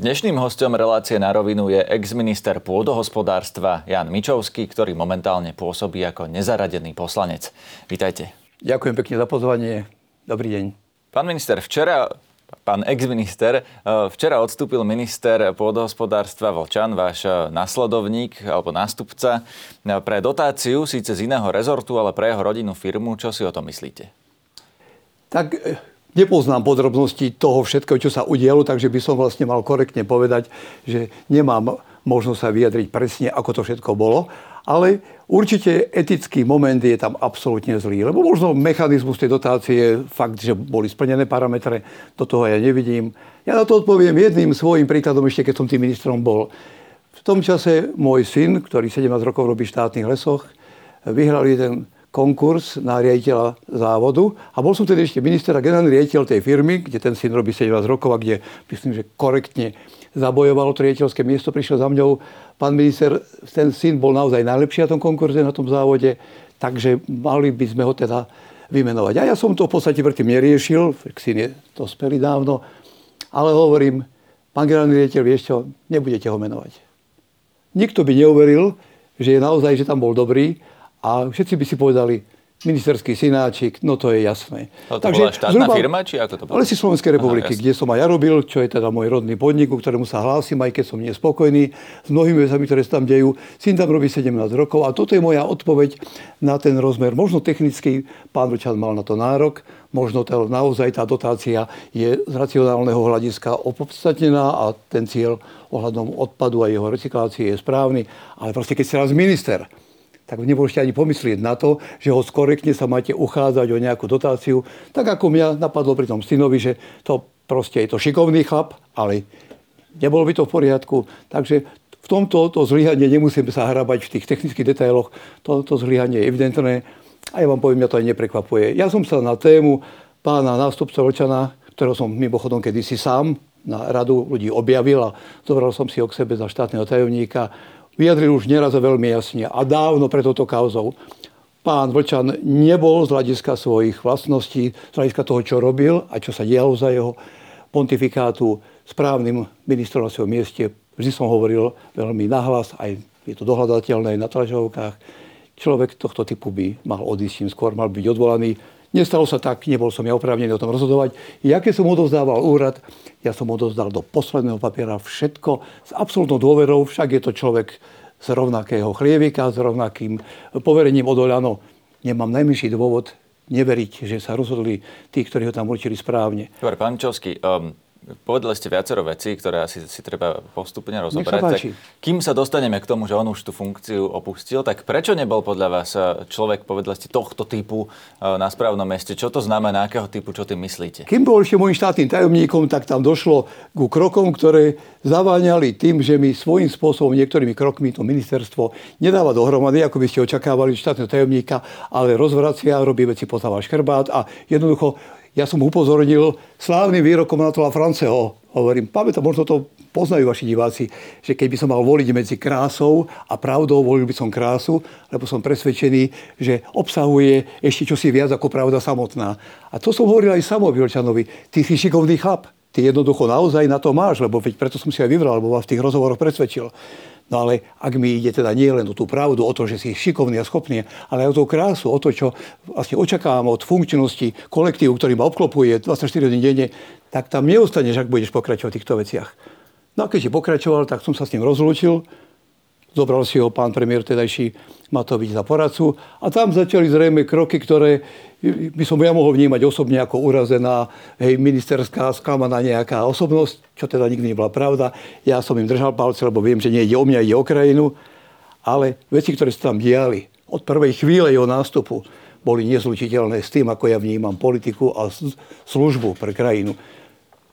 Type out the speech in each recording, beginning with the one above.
Dnešným hostom relácie na rovinu je ex-minister pôdohospodárstva Jan Mičovský, ktorý momentálne pôsobí ako nezaradený poslanec. Vítajte. Ďakujem pekne za pozvanie. Dobrý deň. Pán minister, včera Pán ex-minister, včera odstúpil minister pôdohospodárstva Vlčan, váš nasledovník alebo nástupca, pre dotáciu síce z iného rezortu, ale pre jeho rodinnú firmu. Čo si o tom myslíte? Tak Nepoznám podrobnosti toho všetkého, čo sa udialo, takže by som vlastne mal korektne povedať, že nemám možnosť sa vyjadriť presne, ako to všetko bolo. Ale určite etický moment je tam absolútne zlý. Lebo možno mechanizmus tej dotácie, fakt, že boli splnené parametre, do toho ja nevidím. Ja na to odpoviem jedným svojim príkladom, ešte keď som tým ministrom bol. V tom čase môj syn, ktorý 17 rokov robí v štátnych lesoch, vyhral jeden konkurs na riaditeľa závodu a bol som tedy ešte minister a generálny riaditeľ tej firmy, kde ten syn robí 17 rokov a kde myslím, že korektne zabojovalo to riaditeľské miesto, prišiel za mňou pán minister, ten syn bol naozaj najlepší na tom konkurze, na tom závode, takže mali by sme ho teda vymenovať. A ja som to v podstate predtým neriešil, syn je to speli dávno, ale hovorím, pán generálny riaditeľ, vieš čo, nebudete ho menovať. Nikto by neuveril, že je naozaj, že tam bol dobrý, a všetci by si povedali, ministerský synáčik, no to je jasné. Ale to Takže, bola štátna zhruba, firma, či ako to bolo? Lesy Slovenskej republiky, Aha, kde som aj ja robil, čo je teda môj rodný podnik, ku ktorému sa hlásim, aj keď som nespokojný s mnohými vecami, ktoré sa tam dejú. Syn tam robí 17 rokov a toto je moja odpoveď na ten rozmer. Možno technicky pán Vlčan mal na to nárok, možno to, naozaj tá dotácia je z racionálneho hľadiska opodstatnená a ten cieľ ohľadom odpadu a jeho recyklácie je správny, ale proste keď si raz minister, tak nemôžete ani pomyslieť na to, že ho skorektne sa máte uchádzať o nejakú dotáciu. Tak ako mňa napadlo pri tom synovi, že to proste je to šikovný chlap, ale nebolo by to v poriadku. Takže v tomto to zlyhanie nemusíme sa hrabať v tých technických detailoch. To, to zlyhanie je evidentné a ja vám poviem, mňa to aj neprekvapuje. Ja som sa na tému pána nástupca Ročana, ktorého som mimochodom kedysi sám na radu ľudí objavil a zobral som si ho k sebe za štátneho tajomníka, vyjadril už neraz veľmi jasne a dávno pred touto kauzou. Pán Vlčan nebol z hľadiska svojich vlastností, z hľadiska toho, čo robil a čo sa dialo za jeho pontifikátu správnym ministrom na svojom mieste. Vždy som hovoril veľmi nahlas, aj je to dohľadateľné na tlačovkách. Človek tohto typu by mal odísť, skôr mal byť odvolaný Nestalo sa tak, nebol som ja oprávnený o tom rozhodovať. Ja keď som odovzdával úrad, ja som odovzdal do posledného papiera všetko s absolútnou dôverou, však je to človek z rovnakého chlievika, s rovnakým poverením od. Nemám najmenší dôvod neveriť, že sa rozhodli tí, ktorí ho tam určili správne. Dobre, pán Čovský, um, Povedali ste viacero vecí, ktoré asi si treba postupne rozobrať. Tak, kým sa dostaneme k tomu, že on už tú funkciu opustil, tak prečo nebol podľa vás eh, človek, povedali ste, tohto typu eh, na správnom meste? Čo to znamená, akého typu, čo tým myslíte? Kým bol ešte môjim štátnym tajomníkom, tak tam došlo ku krokom, ktoré zaváňali tým, že mi svojím spôsobom, niektorými krokmi to ministerstvo nedáva dohromady, ako by ste očakávali štátneho tajomníka, ale rozvracia, robí veci potáva škrbát a jednoducho ja som upozornil slávnym výrokom Anatola Franceho. Hovorím, pamätám, možno to poznajú vaši diváci, že keď by som mal voliť medzi krásou a pravdou, volil by som krásu, lebo som presvedčený, že obsahuje ešte čosi viac ako pravda samotná. A to som hovoril aj Samovi Vlčanovi. Ty si šikovný chlap. Ty jednoducho naozaj na to máš, lebo veď preto som si aj vybral, lebo vás v tých rozhovoroch presvedčil. No ale ak mi ide teda nie len o tú pravdu, o to, že si šikovný a schopný, ale aj o tú krásu, o to, čo vlastne očakávam od funkčnosti kolektívu, ktorý ma obklopuje 24 hodín denne, tak tam neostaneš, ak budeš pokračovať v týchto veciach. No a keď si pokračoval, tak som sa s ním rozlúčil Zobral si ho pán premiér tedajší Matovič za poradcu a tam začali zrejme kroky, ktoré by som ja mohol vnímať osobne ako urazená, hej, ministerská, sklamaná nejaká osobnosť, čo teda nikdy nebola pravda. Ja som im držal palce, lebo viem, že nie ide o mňa, ide o krajinu. Ale veci, ktoré sa tam diali od prvej chvíle jeho nástupu, boli nezlučiteľné s tým, ako ja vnímam politiku a službu pre krajinu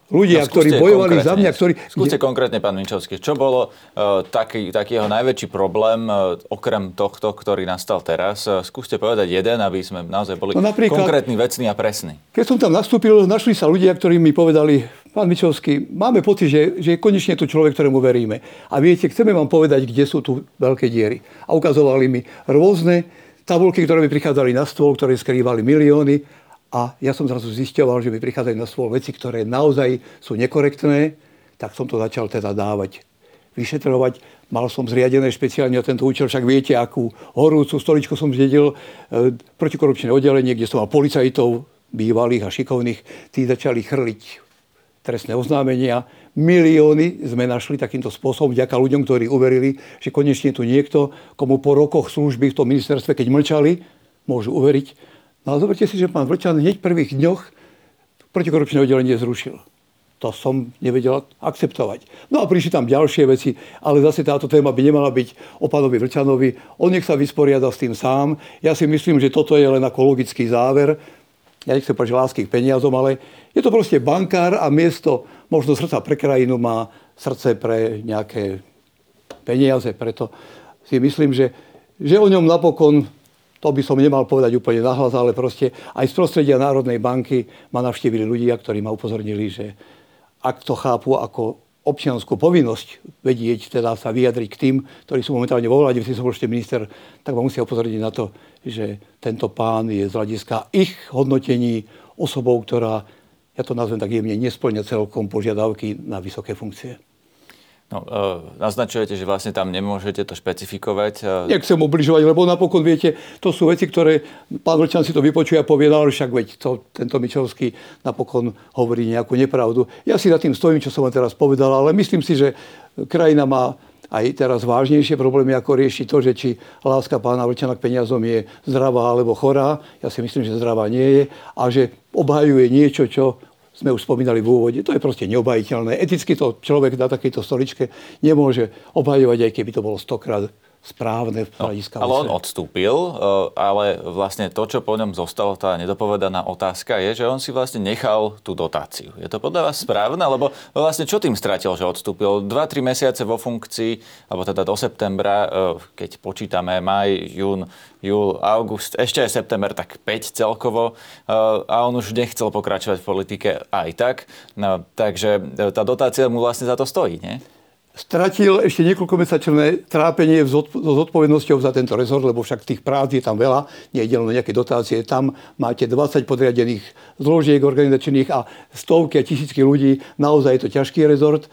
ľudia, no, ktorí bojovali za mňa. Ktorí... Skúste konkrétne, pán Minčovský, čo bolo uh, taký, taký jeho najväčší problém, uh, okrem tohto, ktorý nastal teraz? Uh, skúste povedať jeden, aby sme naozaj boli no, konkrétni, vecní a presní. Keď som tam nastúpil, našli sa ľudia, ktorí mi povedali, pán Mičovský, máme pocit, že, že je konečne tu človek, ktorému veríme. A viete, chceme vám povedať, kde sú tu veľké diery. A ukazovali mi rôzne tabulky, ktoré mi prichádzali na stôl, ktoré skrývali milióny a ja som zrazu zisťoval, že mi prichádzajú na stôl veci, ktoré naozaj sú nekorektné, tak som to začal teda dávať, vyšetrovať. Mal som zriadené špeciálne na tento účel, však viete, akú horúcu stoličku som zdedil, e, protikorupčné oddelenie, kde som mal policajtov, bývalých a šikovných, tí začali chrliť trestné oznámenia. Milióny sme našli takýmto spôsobom vďaka ľuďom, ktorí uverili, že konečne tu niekto, komu po rokoch služby v tom ministerstve, keď mlčali, môžu uveriť. No ale zoberte si, že pán Vlčan hneď v prvých dňoch protikorupčné oddelenie zrušil. To som nevedel akceptovať. No a prišli tam ďalšie veci, ale zase táto téma by nemala byť o pánovi Vlčanovi. On nech sa vysporiada s tým sám. Ja si myslím, že toto je len ako logický záver ja nechcem povedať, lásky k peniazom, ale je to proste bankár a miesto možno srdca pre krajinu má srdce pre nejaké peniaze. Preto si myslím, že, že o ňom napokon, to by som nemal povedať úplne nahlas, ale proste aj z prostredia Národnej banky ma navštívili ľudia, ktorí ma upozornili, že ak to chápu ako občianskú povinnosť vedieť, teda sa vyjadriť k tým, ktorí sú momentálne vo vláde, si som ešte minister, tak ma musia upozorniť na to, že tento pán je z hľadiska ich hodnotení osobou, ktorá, ja to nazvem tak jemne, nesplňa celkom požiadavky na vysoké funkcie. No, e, naznačujete, že vlastne tam nemôžete to špecifikovať. Nechcem ubližovať, lebo napokon viete, to sú veci, ktoré pán Vlčan si to vypočuje a povie, no však veď to, tento Mičovský napokon hovorí nejakú nepravdu. Ja si za tým stojím, čo som vám teraz povedal, ale myslím si, že krajina má aj teraz vážnejšie problémy, ako rieši to, že či láska pána Vlčana k peniazom je zdravá alebo chorá. Ja si myslím, že zdravá nie je a že obhajuje niečo, čo sme už spomínali v úvode, to je proste neobajiteľné. Eticky to človek na takejto stoličke nemôže obhajovať, aj keby to bolo stokrát správne v no, Ale on odstúpil, e, ale vlastne to, čo po ňom zostalo, tá nedopovedaná otázka je, že on si vlastne nechal tú dotáciu. Je to podľa vás správne? Lebo vlastne čo tým stratil, že odstúpil? 2-3 mesiace vo funkcii, alebo teda do septembra, e, keď počítame maj, jún, júl, august, ešte aj september, tak 5 celkovo. E, a on už nechcel pokračovať v politike aj tak. No, takže tá dotácia mu vlastne za to stojí, nie? Stratil ešte niekoľkomesačné trápenie so zodpovednosťou za tento rezort, lebo však tých prác je tam veľa, nie je len nejaké dotácie. Tam máte 20 podriadených zložiek organizačných a stovky a tisícky ľudí. Naozaj je to ťažký rezort,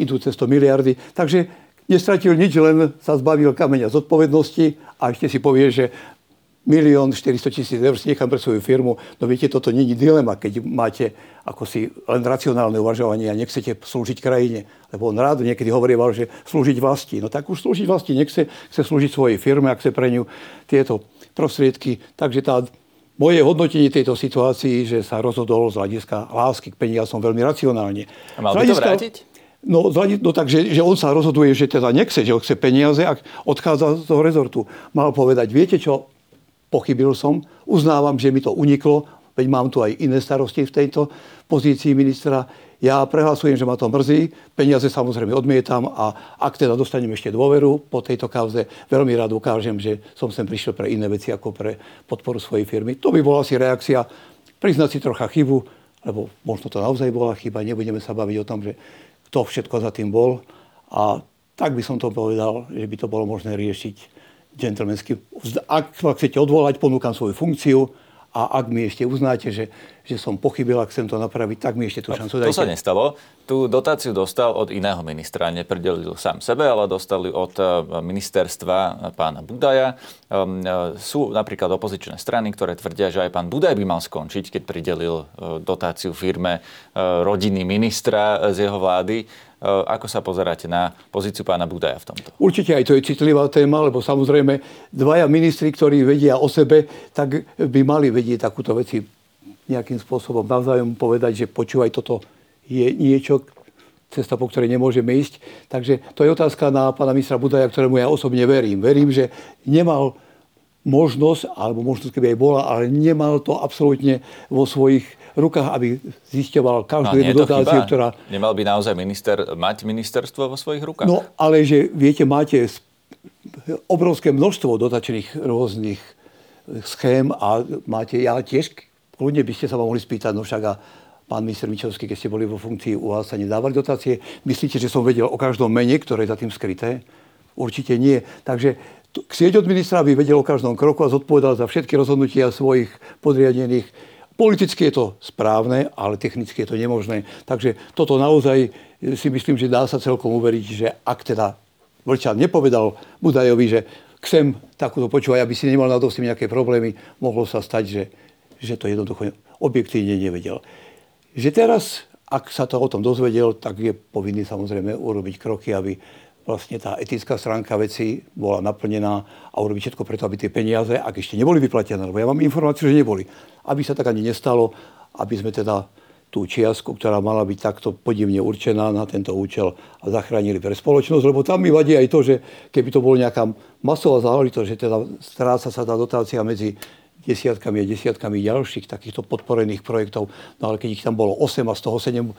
idú cez 100 miliardy. Takže nestratil nič, len sa zbavil kameňa zodpovednosti a ešte si povie, že milión 400 tisíc eur si nechám pre svoju firmu. No viete, toto není dilema, keď máte ako si len racionálne uvažovanie a nechcete slúžiť krajine. Lebo on rád niekedy hovorieval, že slúžiť vlasti. No tak už slúžiť vlasti nechce, chce slúžiť svojej firme a chce pre ňu tieto prostriedky. Takže tá moje hodnotenie tejto situácii, že sa rozhodol z hľadiska lásky k peniazom veľmi racionálne. A mal by to vrátiť? No, no takže že on sa rozhoduje, že teda nechce, že on chce peniaze a odchádza z toho rezortu. Mal povedať, viete čo, pochybil som, uznávam, že mi to uniklo, veď mám tu aj iné starosti v tejto pozícii ministra. Ja prehlasujem, že ma to mrzí, peniaze samozrejme odmietam a ak teda dostanem ešte dôveru po tejto kauze, veľmi rád ukážem, že som sem prišiel pre iné veci ako pre podporu svojej firmy. To by bola asi reakcia, priznať si trocha chybu, lebo možno to naozaj bola chyba, nebudeme sa baviť o tom, že kto všetko za tým bol. A tak by som to povedal, že by to bolo možné riešiť džentlmensky. Ak ma chcete odvolať, ponúkam svoju funkciu a ak mi ešte uznáte, že, že som pochybil a chcem to napraviť, tak mi ešte tú no, šancu dajte. To sa nestalo. Tú dotáciu dostal od iného ministra. Nepredelil sám sebe, ale dostali od eh, ministerstva pána Budaja. Ehm, eh, sú napríklad opozičné strany, ktoré tvrdia, že aj pán Budaj by mal skončiť, keď pridelil eh, dotáciu firme rodiny ministra z jeho vlády. Eh, ako sa pozeráte na pozíciu pána Budaja v tomto? Určite aj to je citlivá téma, lebo samozrejme dvaja ministri, ktorí vedia o sebe, tak by mali vedieť takúto veci nejakým spôsobom navzájom povedať, že počúvaj, toto je niečo, cesta, po ktorej nemôžeme ísť. Takže to je otázka na pána ministra Budaja, ktorému ja osobne verím. Verím, že nemal možnosť, alebo možnosť, keby aj bola, ale nemal to absolútne vo svojich rukách, aby zisťoval každú no, jednu dotáciu, chyba. ktorá... Nemal by naozaj minister mať ministerstvo vo svojich rukách? No, ale že viete, máte obrovské množstvo dotačených rôznych schém a máte, ja tiež, kľudne by ste sa mohli spýtať, no však a pán minister Mičovský, keď ste boli vo funkcii, u vás sa nedávali dotácie. Myslíte, že som vedel o každom mene, ktoré je za tým skryté? Určite nie. Takže Sieť od ministra by vedel o každom kroku a zodpovedal za všetky rozhodnutia svojich podriadených Politicky je to správne, ale technicky je to nemožné. Takže toto naozaj si myslím, že dá sa celkom uveriť, že ak teda Vlčan nepovedal Budajovi, že chcem takúto počúvať, aby si nemal na tým nejaké problémy, mohlo sa stať, že, že to jednoducho objektívne nevedel. Že teraz, ak sa to o tom dozvedel, tak je povinný samozrejme urobiť kroky, aby vlastne tá etická stránka veci bola naplnená a urobiť všetko preto, aby tie peniaze, ak ešte neboli vyplatené, lebo ja mám informáciu, že neboli, aby sa tak ani nestalo, aby sme teda tú čiastku, ktorá mala byť takto podivne určená na tento účel a zachránili pre spoločnosť, lebo tam mi vadí aj to, že keby to bolo nejaká masová záležitosť, že teda stráca sa tá dotácia medzi desiatkami a desiatkami ďalších takýchto podporených projektov, no ale keď ich tam bolo 8 a z toho 7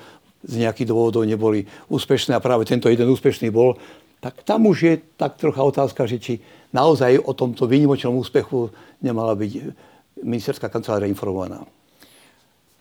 z nejakých dôvodov neboli úspešné a práve tento jeden úspešný bol, tak tam už je tak trocha otázka, že či naozaj o tomto výnimočnom úspechu nemala byť ministerská kancelária informovaná.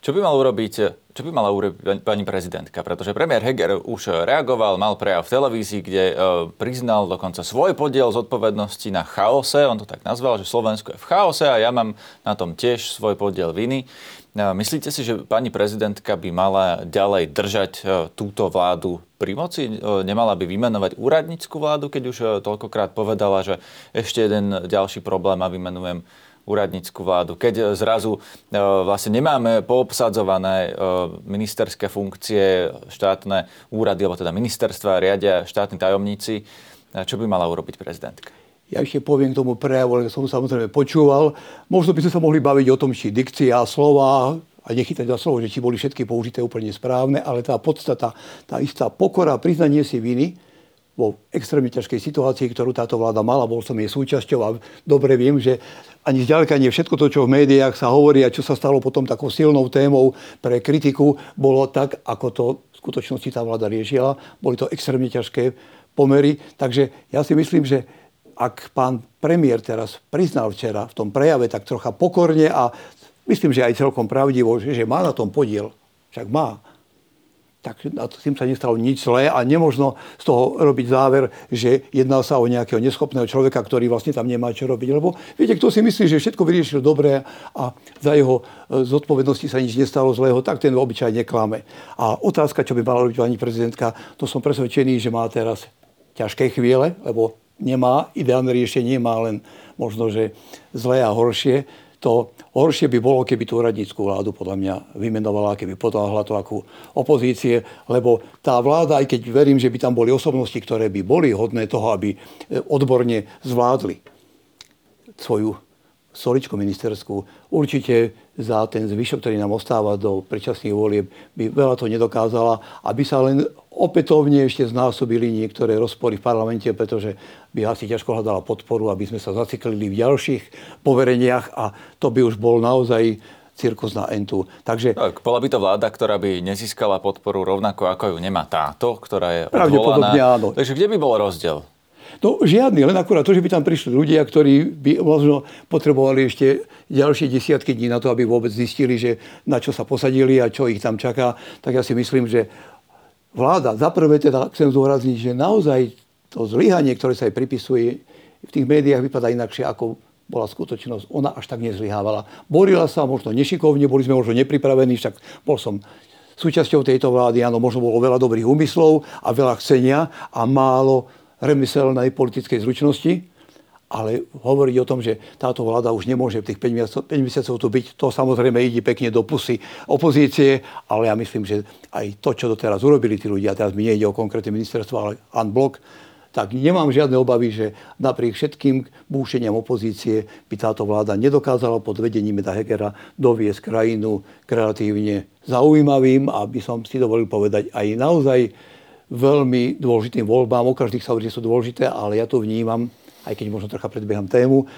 Čo by, mal urobiť, čo by mala urobiť pani prezidentka? Pretože premiér Heger už reagoval, mal prejav v televízii, kde e, priznal dokonca svoj podiel zodpovednosti na chaose. On to tak nazval, že Slovensko je v chaose a ja mám na tom tiež svoj podiel viny. E, myslíte si, že pani prezidentka by mala ďalej držať túto vládu pri moci? Nemala by vymenovať úradnícku vládu, keď už toľkokrát povedala, že ešte jeden ďalší problém a vymenujem úradnícku vládu. Keď zrazu e, vlastne nemáme poobsadzované e, ministerské funkcie, štátne úrady, alebo teda ministerstva riadia štátni tajomníci, e, čo by mala urobiť prezidentka? Ja ešte poviem k tomu prejavu, ale som samozrejme počúval. Možno by sme sa mohli baviť o tom, či dikcia, slova a nechytať za slovo, že či boli všetky použité úplne správne, ale tá podstata, tá istá pokora, priznanie si viny, vo extrémne ťažkej situácii, ktorú táto vláda mala, bol som jej súčasťou a dobre viem, že ani zďaleka nie všetko to, čo v médiách sa hovorí a čo sa stalo potom takou silnou témou pre kritiku, bolo tak, ako to v skutočnosti tá vláda riešila. Boli to extrémne ťažké pomery. Takže ja si myslím, že ak pán premiér teraz priznal včera v tom prejave tak trocha pokorne a myslím, že aj celkom pravdivo, že, že má na tom podiel, však má, tak s tým sa nestalo nič zlé a nemožno z toho robiť záver, že jedná sa o nejakého neschopného človeka, ktorý vlastne tam nemá čo robiť. Lebo viete, kto si myslí, že všetko vyriešil dobre a za jeho e, zodpovednosti sa nič nestalo zlého, tak ten obyčaj neklame. A otázka, čo by mala robiť pani prezidentka, to som presvedčený, že má teraz ťažké chvíle, lebo nemá ideálne riešenie, má len možno, že zlé a horšie to horšie by bolo, keby tú úradníckú vládu podľa mňa vymenovala, keby podáhla to ako opozície, lebo tá vláda, aj keď verím, že by tam boli osobnosti, ktoré by boli hodné toho, aby e, odborne zvládli svoju soličku ministerskú, určite za ten zvyšok, ktorý nám ostáva do predčasných volieb, by veľa to nedokázala, aby sa len opätovne ešte znásobili niektoré rozpory v parlamente, pretože by asi ťažko hľadala podporu, aby sme sa zaciklili v ďalších povereniach a to by už bol naozaj cirkus na entu. Takže... Tak, bola by to vláda, ktorá by nezískala podporu rovnako ako ju nemá táto, ktorá je odvolaná. áno. Takže kde by bol rozdiel? No žiadny, len akurát to, že by tam prišli ľudia, ktorí by možno potrebovali ešte ďalšie desiatky dní na to, aby vôbec zistili, že na čo sa posadili a čo ich tam čaká, tak ja si myslím, že vláda, za prvé teda chcem zdôrazniť, že naozaj to zlyhanie, ktoré sa aj pripisuje v tých médiách, vypadá inakšie ako bola skutočnosť. Ona až tak nezlyhávala. Borila sa možno nešikovne, boli sme možno nepripravení, však bol som súčasťou tejto vlády, áno, možno bolo veľa dobrých úmyslov a veľa chcenia a málo remyselnej politickej zručnosti, ale hovoriť o tom, že táto vláda už nemôže tých 5 mesiacov tu byť, to samozrejme ide pekne do pusy opozície, ale ja myslím, že aj to, čo doteraz urobili tí ľudia, teraz mi nejde o konkrétne ministerstvo, ale unblock, tak nemám žiadne obavy, že napriek všetkým búšeniam opozície by táto vláda nedokázala pod vedením Meda Hegera doviesť krajinu relatívne zaujímavým, aby som si dovolil povedať, aj naozaj veľmi dôležitým voľbám. O každých sa že sú dôležité, ale ja to vnímam aj keď možno trocha predbieham tému,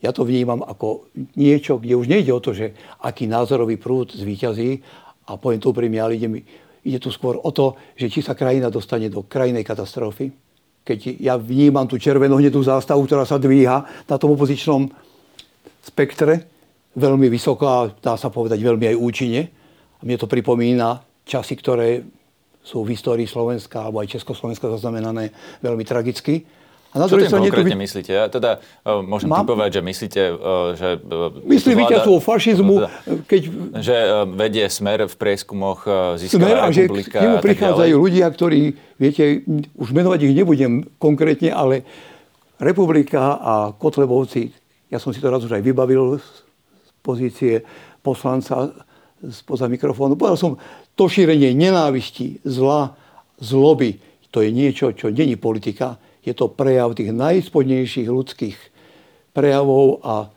ja to vnímam ako niečo, kde už nejde o to, že aký názorový prúd zvíťazí a poviem to úprimne, ale ide, mi, ide tu skôr o to, že či sa krajina dostane do krajnej katastrofy. Keď ja vnímam tú červenú hnedú zástavu, ktorá sa dvíha na tom opozičnom spektre, veľmi vysoká, dá sa povedať veľmi aj účinne. A mne to pripomína časy, ktoré sú v histórii Slovenska alebo aj Československa zaznamenané veľmi tragicky. A na Čo tým konkrétne by... myslíte? Ja teda uh, môžem Mám... typovať, že myslíte, uh, že... Uh, Myslí vláda... víťazstvo fašizmu, teda, keď... Že uh, vedie smer v prieskumoch, uh, získava smer, a že k prichádzajú ľudia, ktorí, viete, už menovať ich nebudem konkrétne, ale republika a Kotlebovci, ja som si to raz už aj vybavil z pozície poslanca spoza mikrofónu. Povedal som, to šírenie nenávisti, zla, zloby, to je niečo, čo není politika, je to prejav tých najspodnejších ľudských prejavov a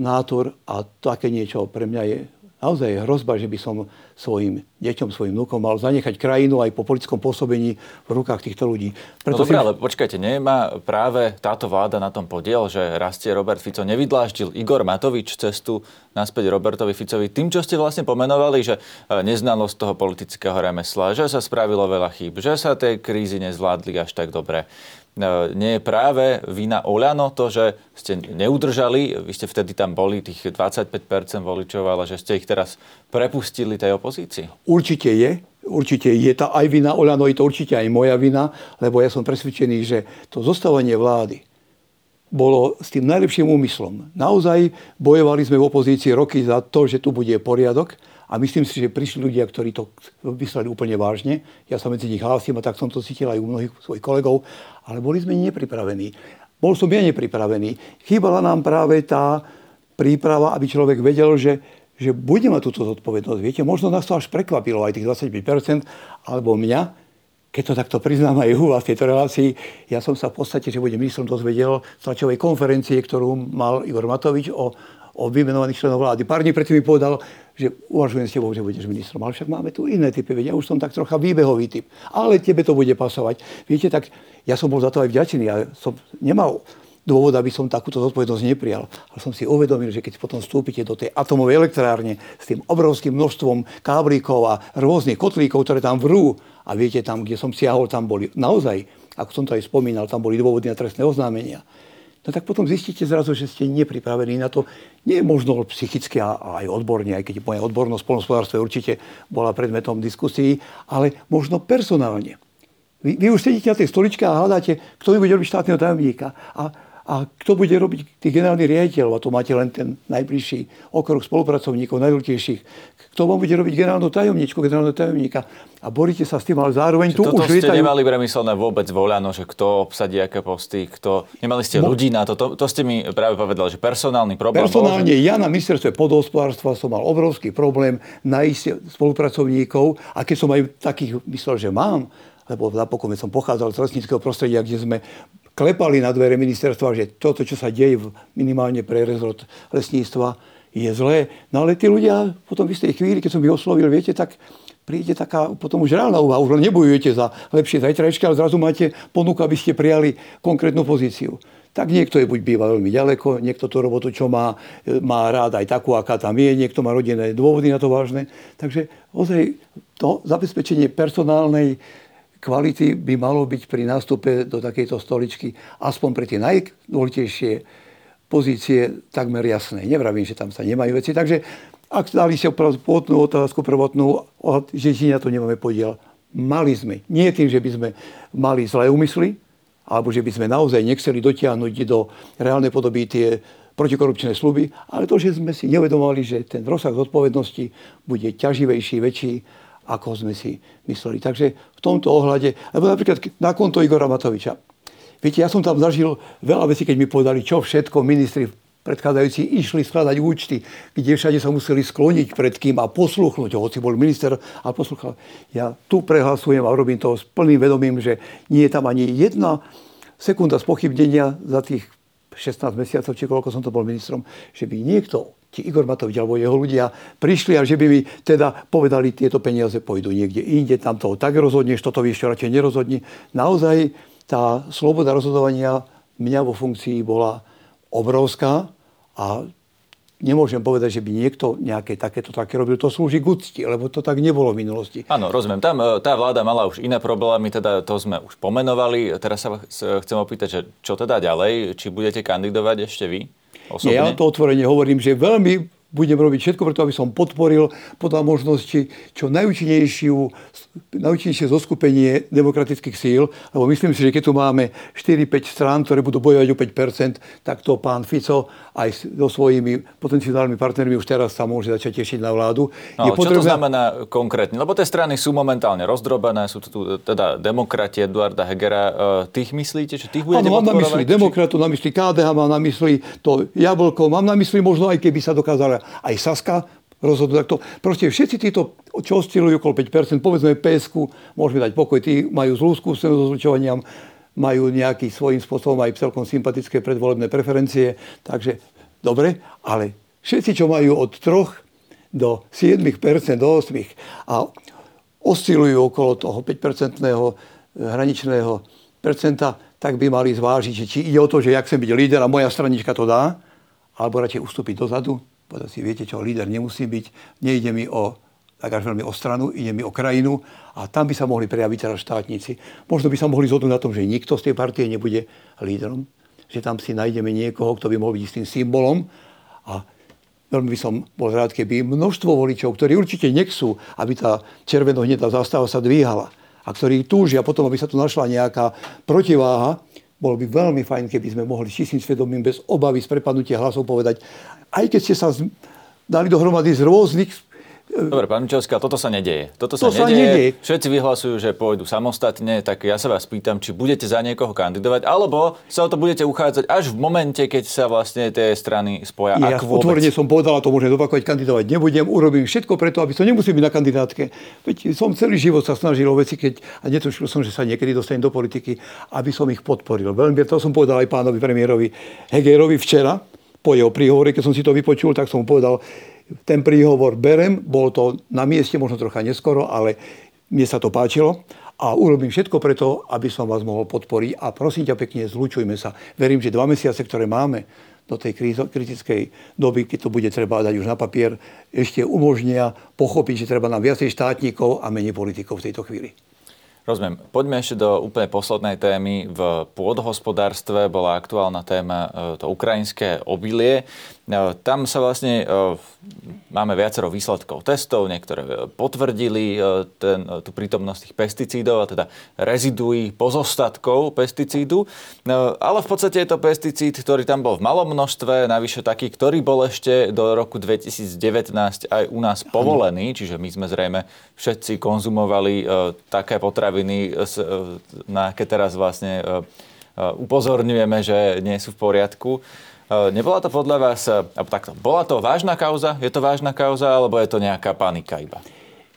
nátor a také niečo pre mňa je naozaj hrozba, že by som svojim deťom, svojim vnúkom mal zanechať krajinu aj po politickom pôsobení v rukách týchto ľudí. Preto no dobré, si... ale počkajte, nemá práve táto vláda na tom podiel, že rastie Robert Fico, nevydláždil Igor Matovič cestu naspäť Robertovi Ficovi tým, čo ste vlastne pomenovali, že e, neznalosť toho politického remesla, že sa spravilo veľa chýb, že sa tie krízy nezvládli až tak dobre. E, nie je práve vina Oľano to, že ste neudržali, vy ste vtedy tam boli tých 25% voličov, ale že ste ich teraz prepustili tej opozícii? Určite je. Určite je to aj vina Oľano, je to určite aj moja vina, lebo ja som presvedčený, že to zostávanie vlády bolo s tým najlepším úmyslom. Naozaj bojovali sme v opozícii roky za to, že tu bude poriadok a myslím si, že prišli ľudia, ktorí to mysleli úplne vážne. Ja sa medzi nich hlásim a tak som to cítil aj u mnohých svojich kolegov. Ale boli sme nepripravení. Bol som ja nepripravený. Chýbala nám práve tá príprava, aby človek vedel, že, že bude mať túto zodpovednosť. Viete, možno nás to až prekvapilo, aj tých 25%, alebo mňa, keď to takto priznám aj u vás v tejto relácii, ja som sa v podstate, že budem ministrom dozvedel z tlačovej konferencie, ktorú mal Igor Matovič o, o vymenovaných členov vlády. Pár dní predtým mi povedal, že uvažujem s tebou, že budeš ministrom. Ale však máme tu iné typy, veď ja už som tak trocha výbehový typ. Ale tebe to bude pasovať. Viete, tak ja som bol za to aj vďačný. Ja som nemal dôvod, aby som takúto zodpovednosť neprijal. Ale som si uvedomil, že keď potom vstúpite do tej atomovej elektrárne s tým obrovským množstvom káblíkov a rôznych kotlíkov, ktoré tam vrú, a viete, tam, kde som siahol, tam boli naozaj, ako som to aj spomínal, tam boli dôvody na trestné oznámenia no tak potom zistíte zrazu, že ste nepripravení na to. Nie je možno psychicky a aj odborne, aj keď moja odbornosť v polnospodárstve určite bola predmetom diskusí, ale možno personálne. Vy, vy už sedíte na tej stoličke a hľadáte, kto mi bude robiť štátneho tajomníka. A a kto bude robiť tých generálnych riaditeľov, a tu máte len ten najbližší okruh spolupracovníkov, najdôležitejších, kto vám bude robiť generálnu tajomničku, generálneho tajomníka. A boríte sa s tým, ale zároveň tu už ste lietajú... nemali premyslené vôbec voľano, že kto obsadí aké posty, kto... Nemali ste Mo... ľudí na to. to. To ste mi práve povedali, že personálny problém Personálne, bol, že... ja na ministerstve podhospodárstva som mal obrovský problém nájsť spolupracovníkov a keď som aj takých myslel, že mám, lebo napokon som pochádzal z lesníckého prostredia, kde sme klepali na dvere ministerstva, že toto, čo sa deje minimálne pre rezort lesníctva, je zlé. No ale tí ľudia potom v istej chvíli, keď som ich oslovil, viete, tak príde taká potom už reálna úvaha. Už len nebojujete za lepšie zajtrajšky, ale zrazu máte ponuku, aby ste prijali konkrétnu pozíciu. Tak niekto je buď býva veľmi ďaleko, niekto tú robotu, čo má, má rád aj takú, aká tam je, niekto má rodinné dôvody na to vážne. Takže ozaj to zabezpečenie personálnej kvality by malo byť pri nástupe do takejto stoličky aspoň pre tie najdôležitejšie pozície takmer jasné. Nevravím, že tam sa nemajú veci. Takže ak dali ste pôvodnú otázku prvotnú, že či na to nemáme podiel, mali sme. Nie tým, že by sme mali zlé úmysly, alebo že by sme naozaj nechceli dotiahnuť do reálnej podoby tie protikorupčné sluby, ale to, že sme si neuvedomovali, že ten rozsah zodpovednosti bude ťaživejší, väčší ako sme si mysleli. Takže v tomto ohľade, lebo napríklad na konto Igora Matoviča. Viete, ja som tam zažil veľa vecí, keď mi povedali, čo všetko ministri predchádzajúci išli skladať účty, kde všade sa museli skloniť pred kým a posluchnúť, hoci bol minister a poslúchal. Ja tu prehlasujem a robím to s plným vedomím, že nie je tam ani jedna sekunda spochybnenia za tých 16 mesiacov, či koľko som to bol ministrom, že by niekto či Igor Matovič alebo jeho ľudia prišli a že by mi teda povedali, tieto peniaze pôjdu niekde inde, tam toho tak rozhodneš, toto vieš, čo radšej nerozhodni. Naozaj tá sloboda rozhodovania mňa vo funkcii bola obrovská a nemôžem povedať, že by niekto nejaké takéto také robil. To slúži k úcti, lebo to tak nebolo v minulosti. Áno, rozumiem. Tam e, tá vláda mala už iné problémy, teda to sme už pomenovali. Teraz sa chcem opýtať, že čo teda ďalej? Či budete kandidovať ešte vy? Osobne? Nie, ja to otvorene hovorím, že veľmi budem robiť všetko preto, aby som podporil podľa možnosti čo najúčinnejšie zoskupenie demokratických síl, lebo myslím si, že keď tu máme 4-5 strán, ktoré budú bojovať o 5%, tak to pán Fico aj so svojimi potenciálnymi partnermi už teraz sa môže začať tešiť na vládu. No, je potrebné... Čo to znamená konkrétne? Lebo tie strany sú momentálne rozdrobené, sú tu teda demokrati Eduarda Hegera. E, tých myslíte, že tých budete Áno, mám na mysli demokratu, na mysli KDH, mám na mysli to Jablko, mám na mysli možno aj keby sa dokázala aj Saska rozhodnúť takto. Proste všetci títo, čo oscilujú okolo 5%, povedzme PSK, môžeme dať pokoj, tí majú zlú skúsenosť so zlučovaniam, majú nejaký svojím spôsobom aj celkom sympatické predvolebné preferencie, takže dobre, ale všetci, čo majú od 3 do 7%, do 8% a oscilujú okolo toho 5-percentného hraničného percenta, tak by mali zvážiť, či ide o to, že jak chcem byť líder a moja stranička to dá, alebo radšej ustúpiť dozadu, povedať si, viete čo, líder nemusí byť, nejde mi o tak až veľmi o stranu, ide mi o krajinu a tam by sa mohli prejaviť teraz štátnici. Možno by sa mohli zhodnúť na tom, že nikto z tej partie nebude lídrom, že tam si nájdeme niekoho, kto by mohol byť istým symbolom a veľmi by som bol rád, keby množstvo voličov, ktorí určite nechcú, aby tá červeno-hnedá zastava sa dvíhala a ktorí túžia potom, aby sa tu našla nejaká protiváha, bolo by veľmi fajn, keby sme mohli čistým svedomím bez obavy z prepadnutia hlasov povedať, aj keď ste sa dali dohromady z rôznych Dobre, pán Mičovský, toto sa nedieje. Toto sa, to nedieje. sa nedieje. Všetci vyhlasujú, že pôjdu samostatne, tak ja sa vás pýtam, či budete za niekoho kandidovať, alebo sa o to budete uchádzať až v momente, keď sa vlastne tie strany spoja. Ja otvorene som povedal, a to môžem zopakovať, kandidovať nebudem, urobím všetko preto, aby som nemusel byť na kandidátke. Veď som celý život sa snažil o veci, keď, a netušil som, že sa niekedy dostanem do politiky, aby som ich podporil. Veľmi to som povedal aj pánovi premiérovi Hegerovi včera, po jeho príhovore, keď som si to vypočul, tak som mu povedal, ten príhovor berem, bol to na mieste, možno trocha neskoro, ale mne sa to páčilo a urobím všetko preto, aby som vás mohol podporiť a prosím ťa pekne, zlučujme sa. Verím, že dva mesiace, ktoré máme do tej kritickej doby, keď to bude treba dať už na papier, ešte umožnia pochopiť, že treba nám viacej štátnikov a menej politikov v tejto chvíli. Rozumiem. Poďme ešte do úplne poslednej témy. V pôdohospodárstve bola aktuálna téma e, to ukrajinské obilie. E, tam sa vlastne e, máme viacero výsledkov testov, niektoré e, potvrdili ten, tú prítomnosť tých pesticídov, a teda reziduí pozostatkov pesticídu, ale v podstate je to pesticíd, ktorý tam bol v malom množstve, navyše taký, ktorý bol ešte do roku 2019 aj u nás povolený, čiže my sme zrejme všetci konzumovali také potraviny, na aké teraz vlastne upozorňujeme, že nie sú v poriadku. E, nebola to podľa vás, e, takto, bola to vážna kauza? Je to vážna kauza, alebo je to nejaká panika iba?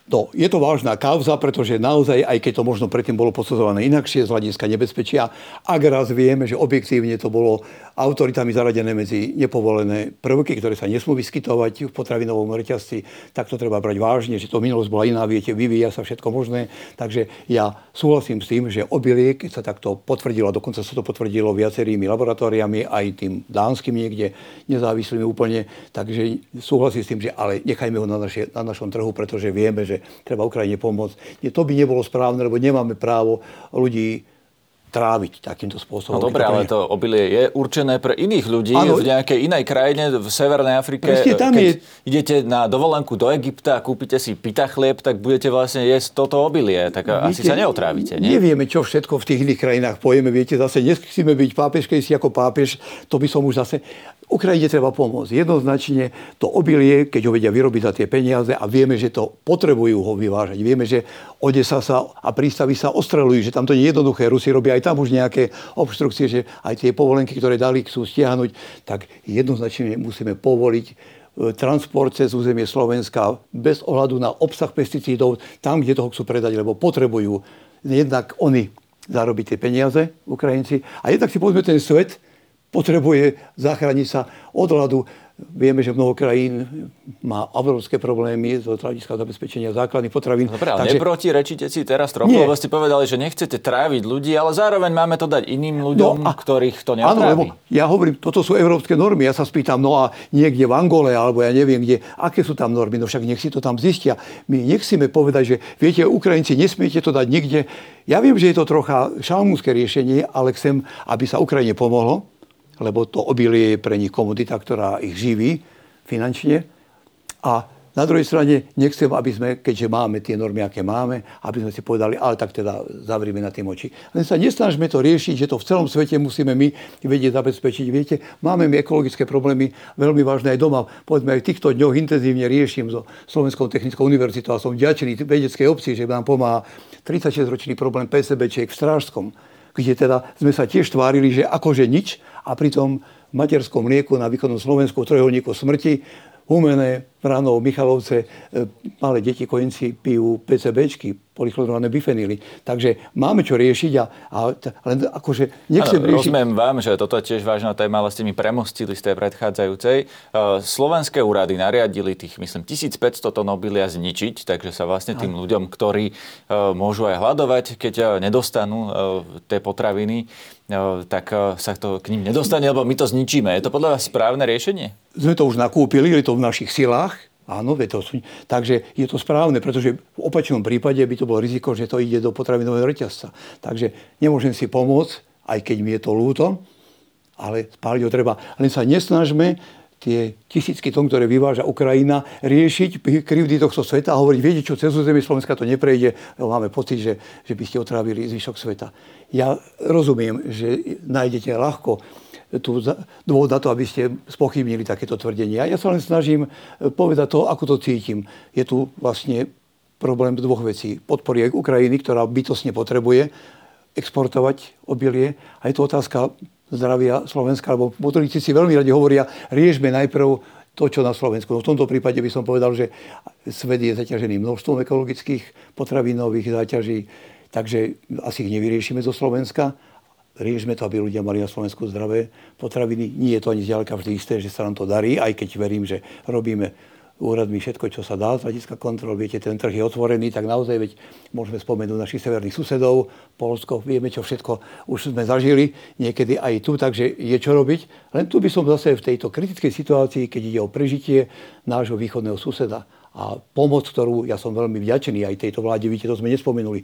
No, je to vážna kauza, pretože naozaj, aj keď to možno predtým bolo posudzované inakšie z hľadiska nebezpečia, ak raz vieme, že objektívne to bolo autoritami zaradené medzi nepovolené prvky, ktoré sa nesmú vyskytovať v potravinovom reťazci, tak to treba brať vážne, že to minulosť bola iná, viete, vyvíja sa všetko možné. Takže ja súhlasím s tým, že obilie, keď sa takto potvrdilo, dokonca sa to potvrdilo viacerými laboratóriami, aj tým dánskym niekde, nezávislými úplne, takže súhlasím s tým, že ale nechajme ho na, naše, na našom trhu, pretože vieme, že treba Ukrajine pomôcť. To by nebolo správne, lebo nemáme právo ľudí tráviť takýmto spôsobom. No dobre, ale to obilie je určené pre iných ľudí ano, v nejakej inej krajine, v Severnej Afrike. tam Keď je... idete na dovolenku do Egypta a kúpite si pita chlieb, tak budete vlastne jesť toto obilie. Tak viete, asi sa neotrávite, nie? Nevieme, čo všetko v tých iných krajinách pojeme. Viete, zase nechceme byť pápežkej si ako pápež, to by som už zase... Ukrajine treba pomôcť. Jednoznačne to obilie, keď ho vedia vyrobiť za tie peniaze a vieme, že to potrebujú ho vyvážať. Vieme, že Odesa sa a prístavy sa ostrelujú, že tam to nie je jednoduché. Rusi robia aj tam už nejaké obštrukcie, že aj tie povolenky, ktoré dali, chcú stiahnuť. Tak jednoznačne musíme povoliť e, transport cez územie Slovenska bez ohľadu na obsah pesticídov tam, kde toho chcú predať, lebo potrebujú jednak oni zarobiť tie peniaze, Ukrajinci, a jednak si povedzme ten svet, potrebuje zachrániť sa od hľadu Vieme, že mnoho krajín má obrovské problémy z hľadiska zabezpečenia základných potravín. Dobre, ale Takže... neprotirečíte si teraz trochu, lebo ste povedali, že nechcete tráviť ľudí, ale zároveň máme to dať iným ľuďom, no a... ktorých to neotrávi. Áno, lebo ja hovorím, toto sú európske normy. Ja sa spýtam, no a niekde v Angole, alebo ja neviem kde, aké sú tam normy, no však nech si to tam zistia. My nechceme povedať, že viete, Ukrajinci, nesmiete to dať nikde. Ja viem, že je to trocha šalmúske riešenie, ale chcem, aby sa Ukrajine pomohlo lebo to obilie je pre nich komodita, ktorá ich živí finančne A na druhej strane nechcem, aby sme, keďže máme tie normy, aké máme, aby sme si povedali, ale tak teda zavrime na tým oči. Len sa nesnažme to riešiť, že to v celom svete musíme my vedieť zabezpečiť. Viete, máme my ekologické problémy veľmi vážne aj doma. Povedzme, aj v týchto dňoch intenzívne riešim so Slovenskou technickou univerzitou a som vďačný vedeckej obci, že nám pomáha 36-ročný problém PCBčiek v Strážskom, kde teda sme sa tiež tvárili, že akože nič a pritom v materskom mlieku na východnom Slovensku trojuholníku smrti Humené, Vranov, Michalovce, e, malé deti, kojenci pijú PCBčky, polychlorované bifenily. Takže máme čo riešiť a, a len akože nechcem ano, riešiť... Rozumiem vám, že toto je tiež vážna téma, ale ste mi premostili z tej predchádzajúcej. E, slovenské úrady nariadili tých, myslím, 1500 tón obilia zničiť, takže sa vlastne tým ľuďom, ktorí e, môžu aj hľadovať, keď nedostanú tie potraviny, tak sa to k ním nedostane, lebo my to zničíme. Je to podľa vás správne riešenie? Sme to už nakúpili, je to v našich silách. Áno, to sú, takže je to správne, pretože v opačnom prípade by to bolo riziko, že to ide do potravinového reťazca. Takže nemôžem si pomôcť, aj keď mi je to ľúto, ale spáliť ho treba. Len sa nesnažme tie tisícky tón, ktoré vyváža Ukrajina, riešiť krivdy tohto sveta a hovoriť, viete čo, cez územie Slovenska to neprejde, máme pocit, že, že by ste otrávili zvyšok sveta. Ja rozumiem, že nájdete ľahko tu dôvod na to, aby ste spochybnili takéto tvrdenia. Ja sa len snažím e, povedať to, ako to cítim. Je tu vlastne problém dvoch vecí. Podpory aj Ukrajiny, ktorá bytosne potrebuje exportovať obilie. A je to otázka zdravia Slovenska, lebo motorici si veľmi radi hovoria, riešme najprv to, čo na Slovensku. No v tomto prípade by som povedal, že svet je zaťažený množstvom ekologických potravinových záťaží, takže asi ich nevyriešime zo Slovenska riešme to, aby ľudia mali na Slovensku zdravé potraviny. Nie je to ani zďaleka vždy isté, že sa nám to darí, aj keď verím, že robíme úradmi všetko, čo sa dá z hľadiska kontrol. Viete, ten trh je otvorený, tak naozaj veď môžeme spomenúť našich severných susedov, Polsko, vieme, čo všetko už sme zažili, niekedy aj tu, takže je čo robiť. Len tu by som zase v tejto kritickej situácii, keď ide o prežitie nášho východného suseda a pomoc, ktorú ja som veľmi vďačený aj tejto vláde, viete, to sme nespomenuli,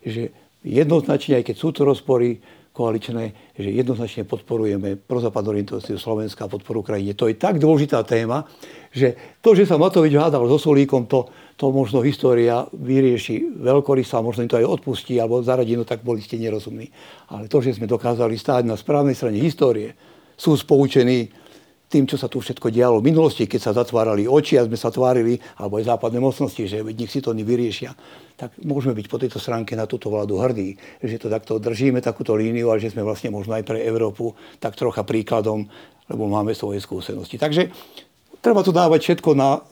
že jednoznačne, aj keď sú to rozpory, koaličné, že jednoznačne podporujeme prozápadnú orientáciu Slovenska a podporu krajine. To je tak dôležitá téma, že to, že sa Matovič hádal so Solíkom, to, to možno história vyrieši veľkorysa, možno im to aj odpustí, alebo zaradí, no tak boli ste nerozumní. Ale to, že sme dokázali stáť na správnej strane histórie, sú spoučení tým, čo sa tu všetko dialo v minulosti, keď sa zatvárali oči a sme sa tvárili, alebo aj západné mocnosti, že nech si to oni vyriešia, tak môžeme byť po tejto stránke na túto vládu hrdí, že to takto držíme, takúto líniu a že sme vlastne možno aj pre Európu tak trocha príkladom, lebo máme svoje skúsenosti. Takže treba to dávať všetko na,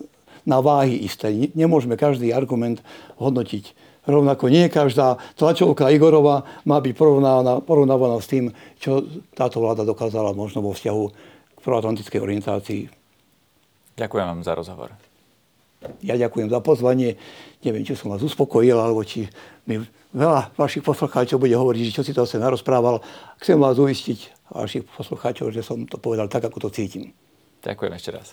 na váhy isté. Nemôžeme každý argument hodnotiť rovnako nie každá tlačovka Igorova má byť porovnávaná, porovnávaná s tým, čo táto vláda dokázala možno vo vzťahu proatlantickej orientácii. Ďakujem vám za rozhovor. Ja ďakujem za pozvanie. Neviem, či som vás uspokojil, alebo či mi veľa vašich poslucháčov bude hovoriť, že čo si to asi narozprával. Chcem vás uistiť, vašich poslucháčov, že som to povedal tak, ako to cítim. Ďakujem ešte raz.